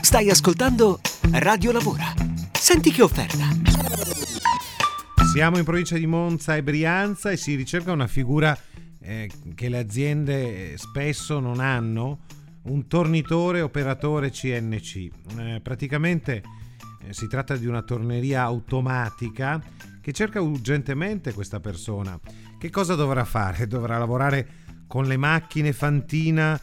Stai ascoltando Radio Lavora. Senti che offerta. Siamo in provincia di Monza e Brianza e si ricerca una figura eh, che le aziende spesso non hanno, un tornitore operatore CNC. Eh, praticamente eh, si tratta di una torneria automatica che cerca urgentemente questa persona. Che cosa dovrà fare? Dovrà lavorare con le macchine Fantina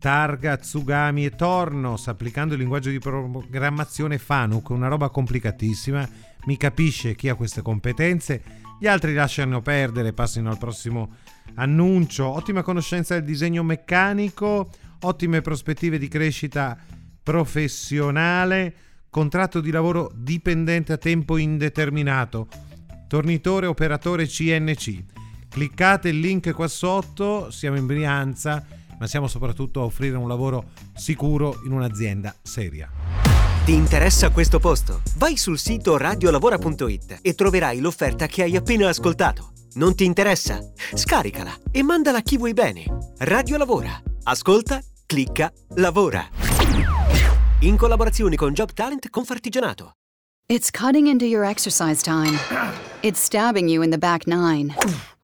Targa, Tsugami e Tornos applicando il linguaggio di programmazione Fanuc, una roba complicatissima. Mi capisce chi ha queste competenze, gli altri lasciano perdere, passino al prossimo annuncio. Ottima conoscenza del disegno meccanico, ottime prospettive di crescita professionale, contratto di lavoro dipendente a tempo indeterminato, tornitore operatore CNC. Cliccate il link qua sotto, siamo in Brianza ma siamo soprattutto a offrire un lavoro sicuro in un'azienda seria. Ti interessa questo posto? Vai sul sito radiolavora.it e troverai l'offerta che hai appena ascoltato. Non ti interessa? Scaricala e mandala a chi vuoi bene. Radio Lavora. Ascolta, clicca, lavora. In collaborazione con Job Talent Confartigianato. It's cutting into your exercise time. It's stabbing you in the back nine.